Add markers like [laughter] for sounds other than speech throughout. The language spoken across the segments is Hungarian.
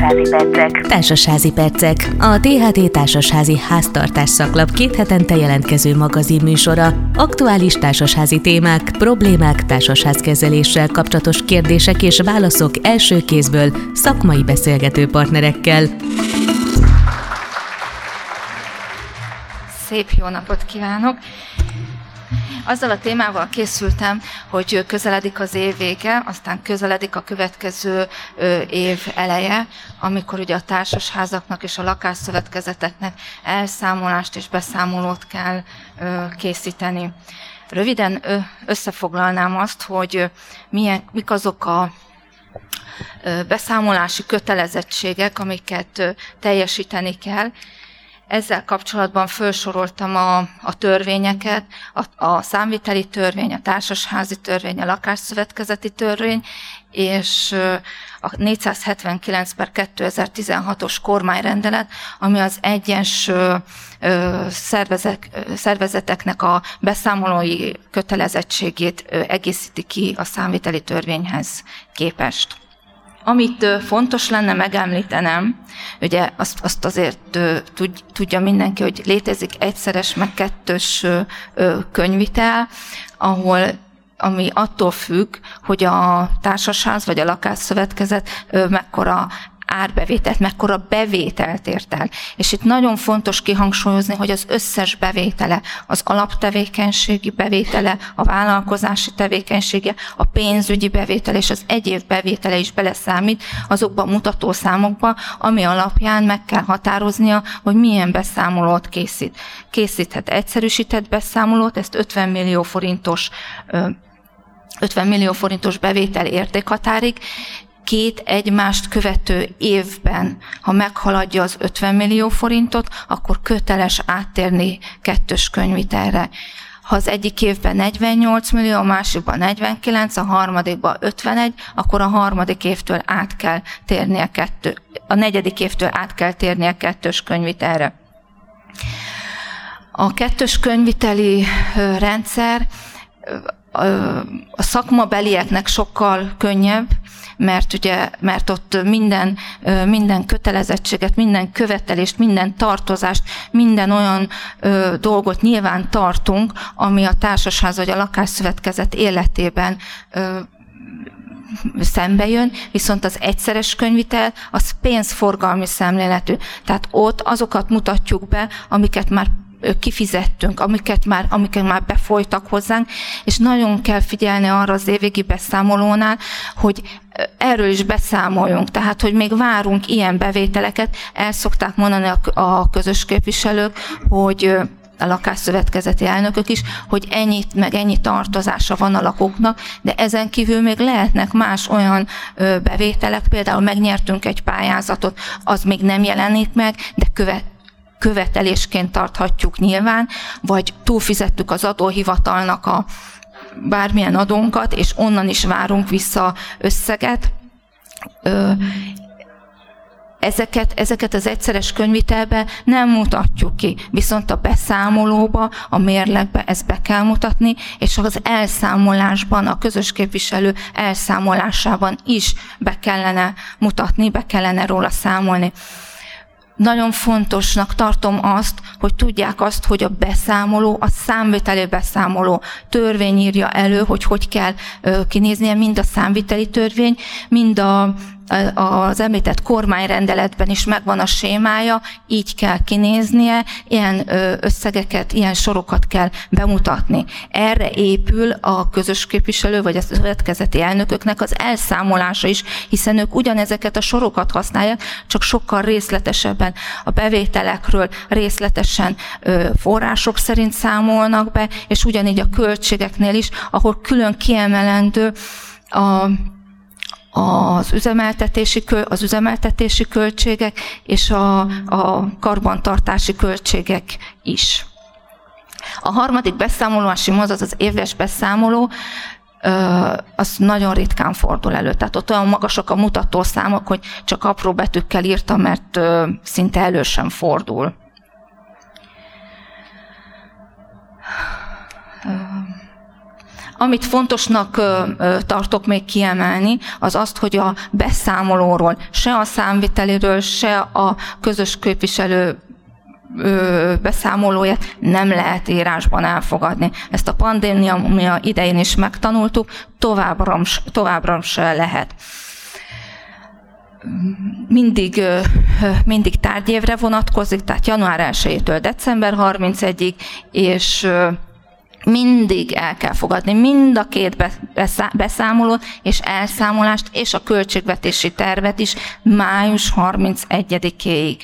Társasházi percek. Társasházi percek. A THT Társasházi Háztartás szaklap két hetente jelentkező magazin műsora. Aktuális társasházi témák, problémák, társasházkezeléssel kapcsolatos kérdések és válaszok első kézből szakmai beszélgető partnerekkel. Szép jó napot kívánok! Azzal a témával készültem, hogy közeledik az év vége, aztán közeledik a következő év eleje, amikor ugye a társasházaknak és a lakásszövetkezeteknek elszámolást és beszámolót kell készíteni. Röviden összefoglalnám azt, hogy milyen, mik azok a beszámolási kötelezettségek, amiket teljesíteni kell, ezzel kapcsolatban felsoroltam a, a törvényeket, a, a számviteli törvény, a társasházi törvény, a lakásszövetkezeti törvény, és a 479 per 2016-os kormányrendelet, ami az egyens szervezek, szervezeteknek a beszámolói kötelezettségét egészíti ki a számviteli törvényhez képest. Amit fontos lenne megemlítenem, ugye azt, azt azért tudja mindenki, hogy létezik egyszeres, meg kettős könyvitel, ahol ami attól függ, hogy a társasház vagy a lakásszövetkezet mekkora árbevételt, mekkora bevételt ért el. És itt nagyon fontos kihangsúlyozni, hogy az összes bevétele, az alaptevékenységi bevétele, a vállalkozási tevékenysége, a pénzügyi bevétele és az egyéb bevétele is beleszámít azokba a mutatószámokba, ami alapján meg kell határoznia, hogy milyen beszámolót készít. Készíthet egyszerűsített beszámolót, ezt 50 millió forintos 50 millió forintos bevétel értékhatárig, két egymást követő évben, ha meghaladja az 50 millió forintot, akkor köteles áttérni kettős könyvitelre. Ha az egyik évben 48 millió, a másikban 49, a harmadikban 51, akkor a harmadik évtől át kell térnie kettő, a negyedik évtől át kell térnie kettős könyvitelre. A kettős könyviteli rendszer a szakmabelieknek sokkal könnyebb, mert ugye, mert ott minden, minden kötelezettséget, minden követelést, minden tartozást, minden olyan ö, dolgot nyilván tartunk, ami a társasház vagy a lakásszövetkezet életében ö, szembe jön, viszont az egyszeres könyvitel az pénzforgalmi szemléletű. Tehát ott azokat mutatjuk be, amiket már kifizettünk, amiket már, amiket már befolytak hozzánk, és nagyon kell figyelni arra az évvégi beszámolónál, hogy erről is beszámoljunk, tehát, hogy még várunk ilyen bevételeket, el szokták mondani a, a közös képviselők, hogy a lakásszövetkezeti elnökök is, hogy ennyit, meg ennyi tartozása van a lakóknak, de ezen kívül még lehetnek más olyan bevételek, például megnyertünk egy pályázatot, az még nem jelenik meg, de követ, követelésként tarthatjuk nyilván, vagy túlfizettük az adóhivatalnak a bármilyen adónkat, és onnan is várunk vissza összeget. Ezeket, ezeket az egyszeres könyvitelbe nem mutatjuk ki, viszont a beszámolóba, a mérlegbe ezt be kell mutatni, és az elszámolásban, a közös képviselő elszámolásában is be kellene mutatni, be kellene róla számolni nagyon fontosnak tartom azt, hogy tudják azt, hogy a beszámoló, a számviteli beszámoló törvény írja elő, hogy hogy kell kinéznie, mind a számviteli törvény, mind a az említett kormányrendeletben is megvan a sémája, így kell kinéznie, ilyen összegeket, ilyen sorokat kell bemutatni. Erre épül a közös képviselő vagy a szövetkezeti elnököknek az elszámolása is, hiszen ők ugyanezeket a sorokat használják, csak sokkal részletesebben a bevételekről részletesen források szerint számolnak be, és ugyanígy a költségeknél is, ahol külön kiemelendő a az üzemeltetési, az üzemeltetési költségek és a, a karbantartási költségek is. A harmadik beszámolási mód, az éves beszámoló, az nagyon ritkán fordul elő. Tehát ott olyan magasok a mutatószámok, hogy csak apró betűkkel írtam, mert szinte elő sem fordul. Amit fontosnak tartok még kiemelni, az azt, hogy a beszámolóról, se a számviteliről, se a közös képviselő beszámolóját nem lehet írásban elfogadni. Ezt a pandémia idején is megtanultuk, továbbra, továbbra se lehet mindig, mindig tárgyévre vonatkozik, tehát január 1-től december 31-ig, és mindig el kell fogadni. Mind a két beszámolót és elszámolást, és a költségvetési tervet is május 31-éig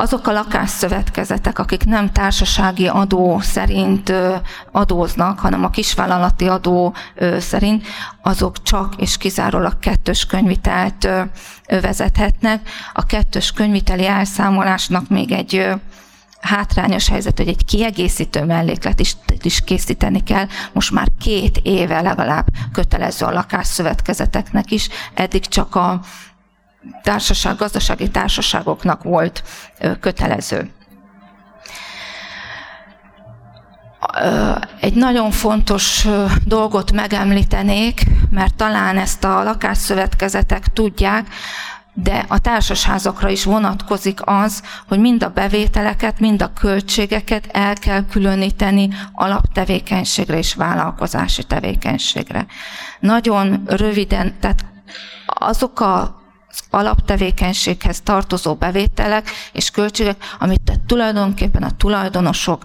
azok a lakásszövetkezetek, akik nem társasági adó szerint adóznak, hanem a kisvállalati adó szerint, azok csak és kizárólag kettős könyvitelt vezethetnek. A kettős könyviteli elszámolásnak még egy hátrányos helyzet, hogy egy kiegészítő melléklet is, is készíteni kell. Most már két éve legalább kötelező a lakásszövetkezeteknek is. Eddig csak a társaság, gazdasági társaságoknak volt kötelező. Egy nagyon fontos dolgot megemlítenék, mert talán ezt a lakásszövetkezetek tudják, de a társasházakra is vonatkozik az, hogy mind a bevételeket, mind a költségeket el kell különíteni alaptevékenységre és vállalkozási tevékenységre. Nagyon röviden, tehát azok a alaptevékenységhez tartozó bevételek és költségek, amit tulajdonképpen a tulajdonosok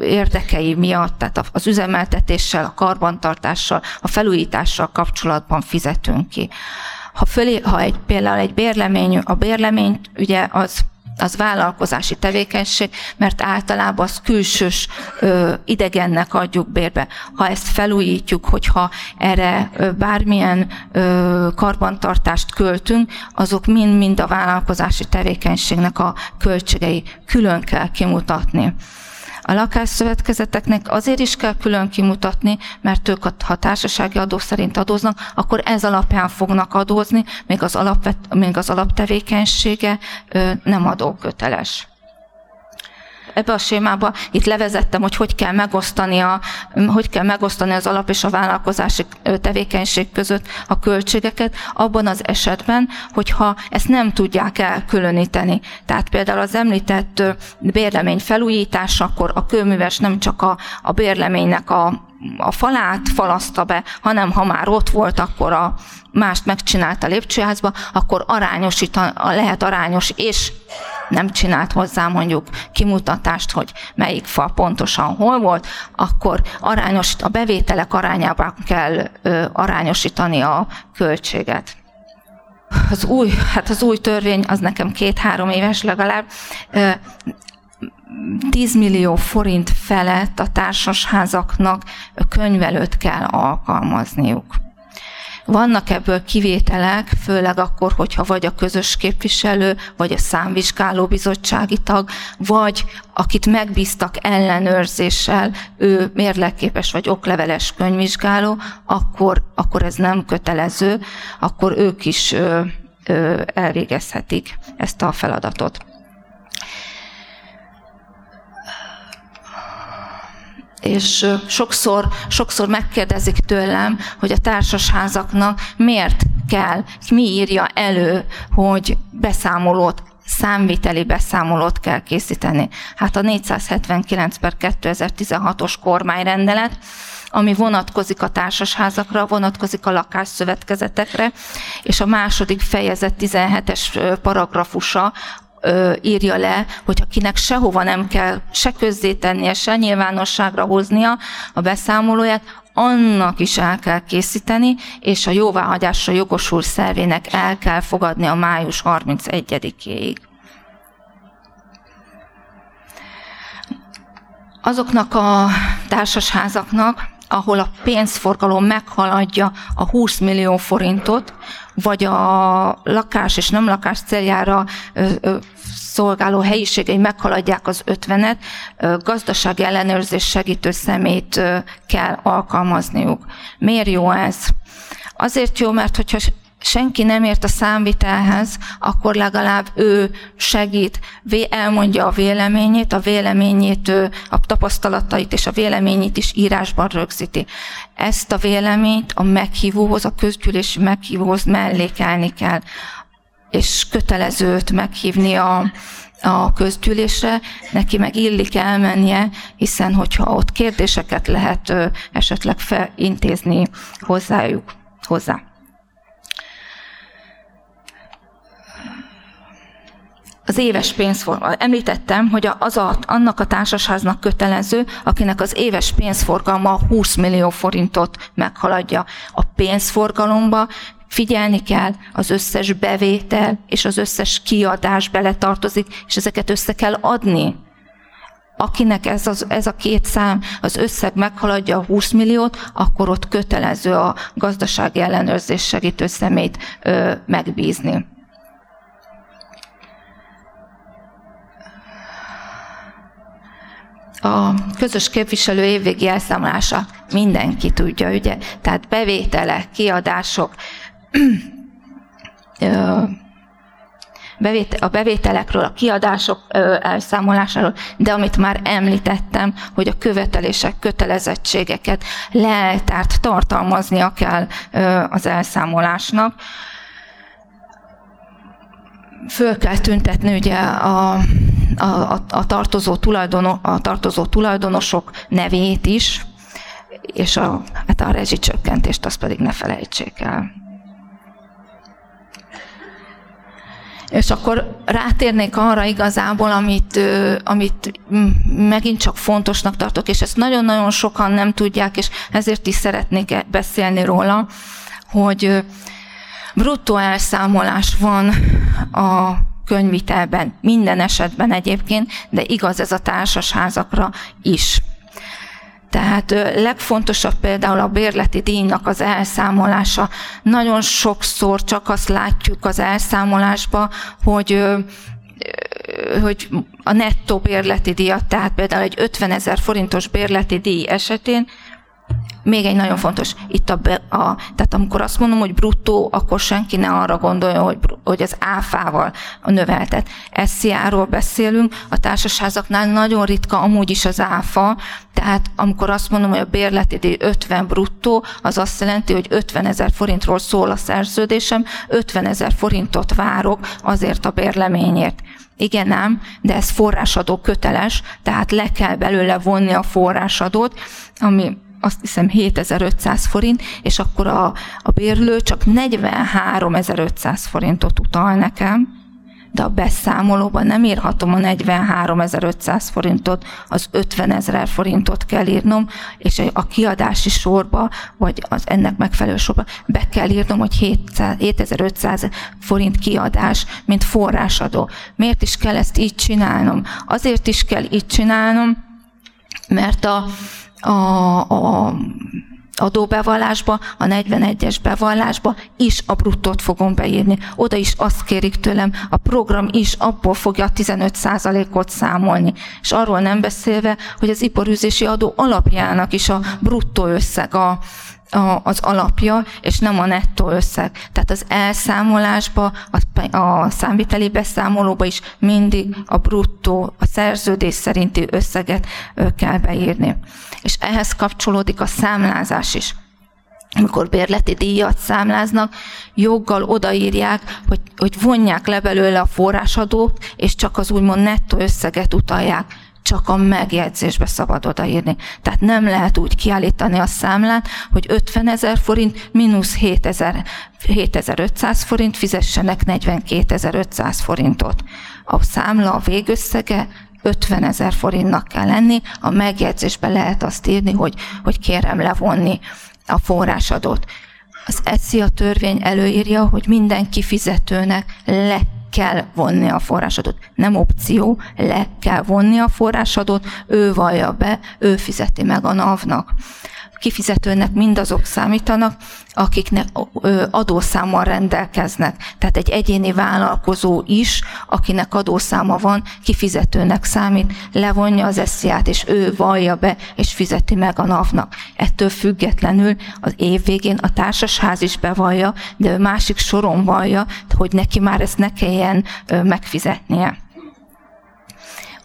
érdekei miatt, tehát az üzemeltetéssel, a karbantartással, a felújítással kapcsolatban fizetünk ki. Ha, fölé, ha egy, például egy bérlemény, a bérlemény ugye az az vállalkozási tevékenység, mert általában az külsős ö, idegennek adjuk bérbe. Ha ezt felújítjuk, hogyha erre ö, bármilyen ö, karbantartást költünk, azok mind-mind a vállalkozási tevékenységnek a költségei külön kell kimutatni. A lakásszövetkezeteknek azért is kell külön kimutatni, mert ők, ha társasági adó szerint adóznak, akkor ez alapján fognak adózni, még az, alapvet, még az alaptevékenysége nem adóköteles ebbe a sémába itt levezettem, hogy hogy kell megosztani, a, hogy kell megosztani az alap és a vállalkozási tevékenység között a költségeket, abban az esetben, hogyha ezt nem tudják elkülöníteni. Tehát például az említett bérlemény felújítása, akkor a kőműves nem csak a, a bérleménynek a a falát falaszta be, hanem ha már ott volt, akkor a mást megcsinálta lépcsőházba, akkor arányosítan, lehet arányos, és nem csinált hozzá mondjuk kimutatást, hogy melyik fa pontosan hol volt, akkor arányos, a bevételek arányában kell ö, arányosítani a költséget. Az új, hát az új törvény, az nekem két-három éves legalább, 10 millió forint felett a társasházaknak könyvelőt kell alkalmazniuk. Vannak ebből kivételek, főleg akkor, hogyha vagy a közös képviselő, vagy a számvizsgáló bizottsági tag, vagy akit megbíztak ellenőrzéssel, ő mérleképes vagy okleveles könyvvizsgáló, akkor, akkor ez nem kötelező, akkor ők is ö, ö, elvégezhetik ezt a feladatot. És sokszor, sokszor megkérdezik tőlem, hogy a társasházaknak miért kell, mi írja elő, hogy beszámolót számviteli beszámolót kell készíteni. Hát a 479 per 2016-os kormányrendelet, ami vonatkozik a társasházakra, vonatkozik a lakásszövetkezetekre, és a második fejezet 17-es paragrafusa ö, írja le, hogy akinek sehova nem kell se közzétennie, se nyilvánosságra hoznia a beszámolóját, annak is el kell készíteni, és a jóváhagyásra jogosult szervének el kell fogadni a május 31-éig. Azoknak a társasházaknak, ahol a pénzforgalom meghaladja a 20 millió forintot, vagy a lakás és nem lakás céljára szolgáló helyiségei meghaladják az 50-et, gazdasági ellenőrzés segítő szemét kell alkalmazniuk. Miért jó ez? Azért jó, mert hogyha senki nem ért a számvitelhez, akkor legalább ő segít, elmondja a véleményét, a véleményét, a tapasztalatait és a véleményét is írásban rögzíti. Ezt a véleményt a meghívóhoz, a közgyűlési meghívóhoz mellékelni kell, és kötelezőt meghívni a, a közgyűlésre, neki meg illik elmennie, hiszen hogyha ott kérdéseket lehet esetleg felintézni hozzájuk, hozzá. Az éves pénzforgalma. Említettem, hogy az a, annak a társasháznak kötelező, akinek az éves pénzforgalma 20 millió forintot meghaladja. A pénzforgalomba figyelni kell, az összes bevétel és az összes kiadás beletartozik, és ezeket össze kell adni. Akinek ez, az, ez a két szám, az összeg meghaladja a 20 milliót, akkor ott kötelező a gazdasági ellenőrzés segítő szemét ö, megbízni. A közös képviselő évvégi elszámolása mindenki tudja, ugye? Tehát bevételek, kiadások, [clears throat] a bevételekről, a kiadások elszámolásáról, de amit már említettem, hogy a követelések, kötelezettségeket leltárt tartalmaznia kell az elszámolásnak. Föl kell tüntetni ugye a a, a, a, tartozó, tulajdono, a tartozó tulajdonosok nevét is, és a, hát a rezsicsökkentést azt pedig ne felejtsék el. És akkor rátérnék arra igazából, amit, amit megint csak fontosnak tartok, és ezt nagyon-nagyon sokan nem tudják, és ezért is szeretnék beszélni róla, hogy bruttó elszámolás van a könyvitelben, minden esetben egyébként, de igaz ez a társasházakra is. Tehát legfontosabb például a bérleti díjnak az elszámolása. Nagyon sokszor csak azt látjuk az elszámolásba, hogy hogy a nettó bérleti díjat, tehát például egy 50 ezer forintos bérleti díj esetén még egy nagyon fontos, itt a, a, tehát amikor azt mondom, hogy bruttó, akkor senki ne arra gondolja, hogy, hogy az áfával növeltet. SZIA-ról beszélünk, a társasházaknál nagyon ritka amúgy is az áfa, tehát amikor azt mondom, hogy a bérleti díj 50 bruttó, az azt jelenti, hogy 50 ezer forintról szól a szerződésem, 50 ezer forintot várok azért a bérleményért. Igen ám, de ez forrásadó köteles, tehát le kell belőle vonni a forrásadót, ami azt hiszem 7500 forint, és akkor a, a bérlő csak 43.500 forintot utal nekem, de a beszámolóban nem írhatom a 43.500 forintot, az 50 ezer forintot kell írnom, és a kiadási sorba, vagy az ennek megfelelő sorba be kell írnom, hogy 7500 forint kiadás, mint forrásadó. Miért is kell ezt így csinálnom? Azért is kell így csinálnom, mert a, a, a adóbevallásba, a 41-es bevallásba is a bruttót fogom beírni. Oda is azt kérik tőlem, a program is abból fogja a 15%-ot számolni. És arról nem beszélve, hogy az iparűzési adó alapjának is a bruttó összeg a, a, az alapja, és nem a nettó összeg. Tehát az elszámolásba, a, a számviteli beszámolóba is mindig a bruttó, a szerződés szerinti összeget kell beírni. És ehhez kapcsolódik a számlázás is amikor bérleti díjat számláznak, joggal odaírják, hogy, hogy vonják le belőle a forrásadót, és csak az úgymond nettó összeget utalják csak a megjegyzésbe szabad odaírni. Tehát nem lehet úgy kiállítani a számlát, hogy 50 ezer forint mínusz 7500 forint fizessenek 42.500 forintot. A számla a végösszege 50 ezer forintnak kell lenni, a megjegyzésbe lehet azt írni, hogy, hogy kérem levonni a forrásadót. Az ECIA törvény előírja, hogy minden kifizetőnek le kell vonni a forrásadót. Nem opció, le kell vonni a forrásadót, ő vallja be, ő fizeti meg a NAV-nak. Kifizetőnek mindazok számítanak, akiknek adószámmal rendelkeznek. Tehát egy egyéni vállalkozó is, akinek adószáma van, kifizetőnek számít, levonja az esziát, és ő vallja be, és fizeti meg a NAV-nak. Ettől függetlenül az év végén a társasház is bevallja, de ő másik soron vallja, hogy neki már ezt ne kelljen megfizetnie.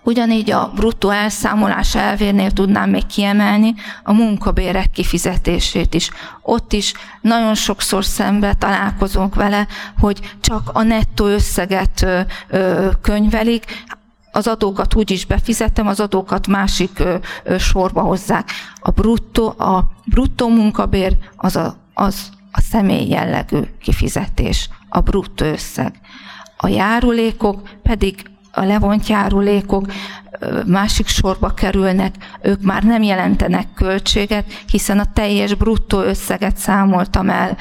Ugyanígy a bruttó elszámolás elvénél tudnám még kiemelni a munkabérek kifizetését is. Ott is nagyon sokszor szembe találkozunk vele, hogy csak a nettó összeget könyvelik, az adókat úgy is befizettem, az adókat másik sorba hozzák. A bruttó, a bruttó munkabér az a, az a személy jellegű kifizetés, a bruttó összeg. A járulékok pedig a levont járulékok másik sorba kerülnek, ők már nem jelentenek költséget, hiszen a teljes bruttó összeget számoltam el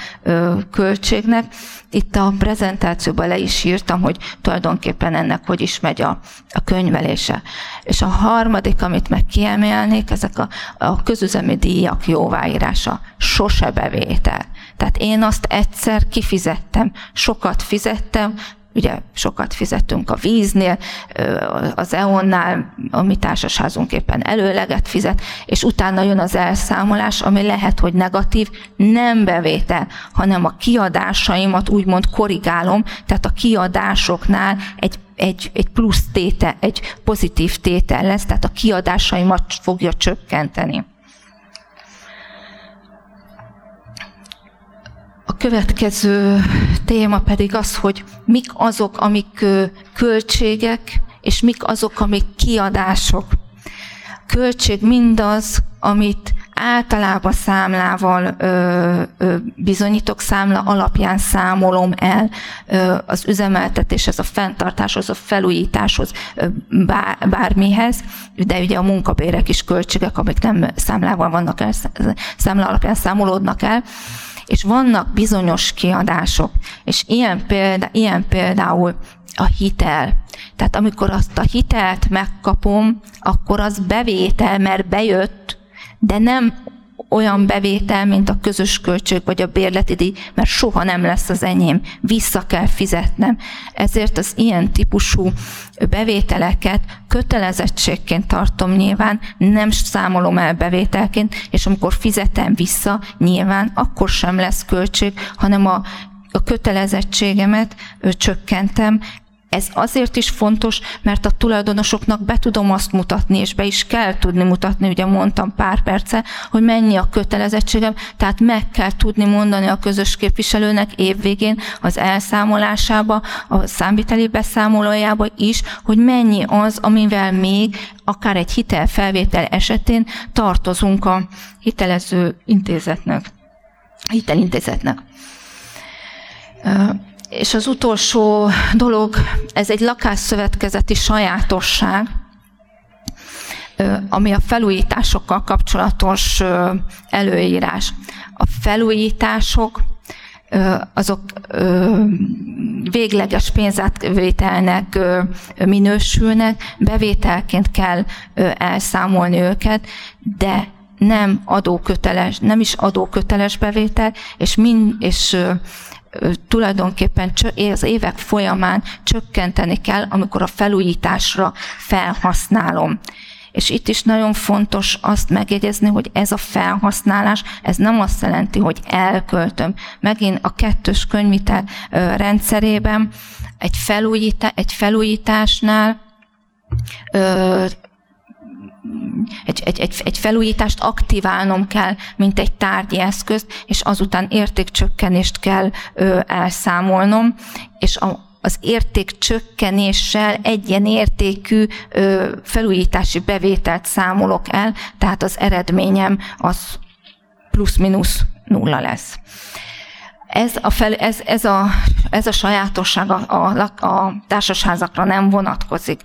költségnek. Itt a prezentációban le is írtam, hogy tulajdonképpen ennek hogy is megy a, a könyvelése. És a harmadik, amit meg kiemelnék, ezek a, a közüzemi díjak jóváírása. Sose bevétel. Tehát én azt egyszer kifizettem, sokat fizettem, ugye sokat fizettünk a víznél, az EON-nál, a mi társasházunk éppen előleget fizet, és utána jön az elszámolás, ami lehet, hogy negatív, nem bevétel, hanem a kiadásaimat úgymond korrigálom, tehát a kiadásoknál egy egy, egy plusz tétel, egy pozitív tétel lesz, tehát a kiadásaimat fogja csökkenteni. A következő téma pedig az, hogy mik azok, amik költségek, és mik azok, amik kiadások. Költség mindaz, amit általában számlával ö, ö, bizonyítok, számla alapján számolom el ö, az üzemeltetéshez, a fenntartáshoz, a felújításhoz, ö, bár, bármihez, de ugye a munkabérek is költségek, amik nem számlával vannak el, számla alapján számolódnak el. És vannak bizonyos kiadások, és ilyen, példa, ilyen például a hitel. Tehát amikor azt a hitelt megkapom, akkor az bevétel, mert bejött, de nem olyan bevétel, mint a közös költség vagy a bérleti díj, mert soha nem lesz az enyém, vissza kell fizetnem. Ezért az ilyen típusú bevételeket kötelezettségként tartom nyilván, nem számolom el bevételként, és amikor fizetem vissza, nyilván akkor sem lesz költség, hanem a a kötelezettségemet csökkentem, ez azért is fontos, mert a tulajdonosoknak be tudom azt mutatni, és be is kell tudni mutatni, ugye mondtam pár perce, hogy mennyi a kötelezettségem, tehát meg kell tudni mondani a közös képviselőnek évvégén az elszámolásába, a számviteli beszámolójába is, hogy mennyi az, amivel még akár egy hitelfelvétel esetén tartozunk a hitelező intézetnek, hitelintézetnek. És az utolsó dolog, ez egy lakásszövetkezeti sajátosság, ami a felújításokkal kapcsolatos előírás. A felújítások azok végleges pénzátvételnek minősülnek, bevételként kell elszámolni őket, de nem adóköteles, nem is adóköteles bevétel, és, mind, és tulajdonképpen az évek folyamán csökkenteni kell, amikor a felújításra felhasználom. És itt is nagyon fontos azt megjegyezni, hogy ez a felhasználás, ez nem azt jelenti, hogy elköltöm. Megint a kettős könyvitel rendszerében egy, felújítá, egy felújításnál egy, egy, egy, egy felújítást aktiválnom kell, mint egy tárgyi eszközt, és azután értékcsökkenést kell ö, elszámolnom, és a, az értékcsökkenéssel egyenértékű ö, felújítási bevételt számolok el, tehát az eredményem az plusz-minusz nulla lesz. Ez a, fel, ez, ez, a, ez a sajátosság a, a, a társasházakra nem vonatkozik.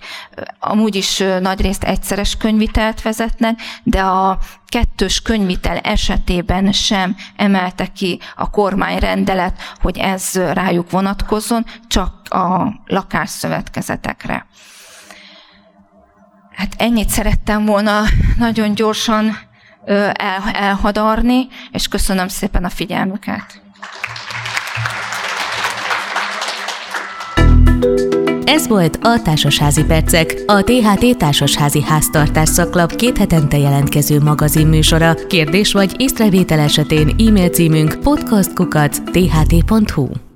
Amúgy is nagyrészt egyszeres könyvitelt vezetnek, de a kettős könyvitel esetében sem emelte ki a kormányrendelet, hogy ez rájuk vonatkozzon, csak a lakásszövetkezetekre. Hát ennyit szerettem volna nagyon gyorsan elhadarni, és köszönöm szépen a figyelmüket. Ez volt a Társasházi Percek, a THT Társasházi Háztartás szaklap két hetente jelentkező magazinműsora. Kérdés vagy észrevétel esetén e-mail címünk podcastkukac.tht.hu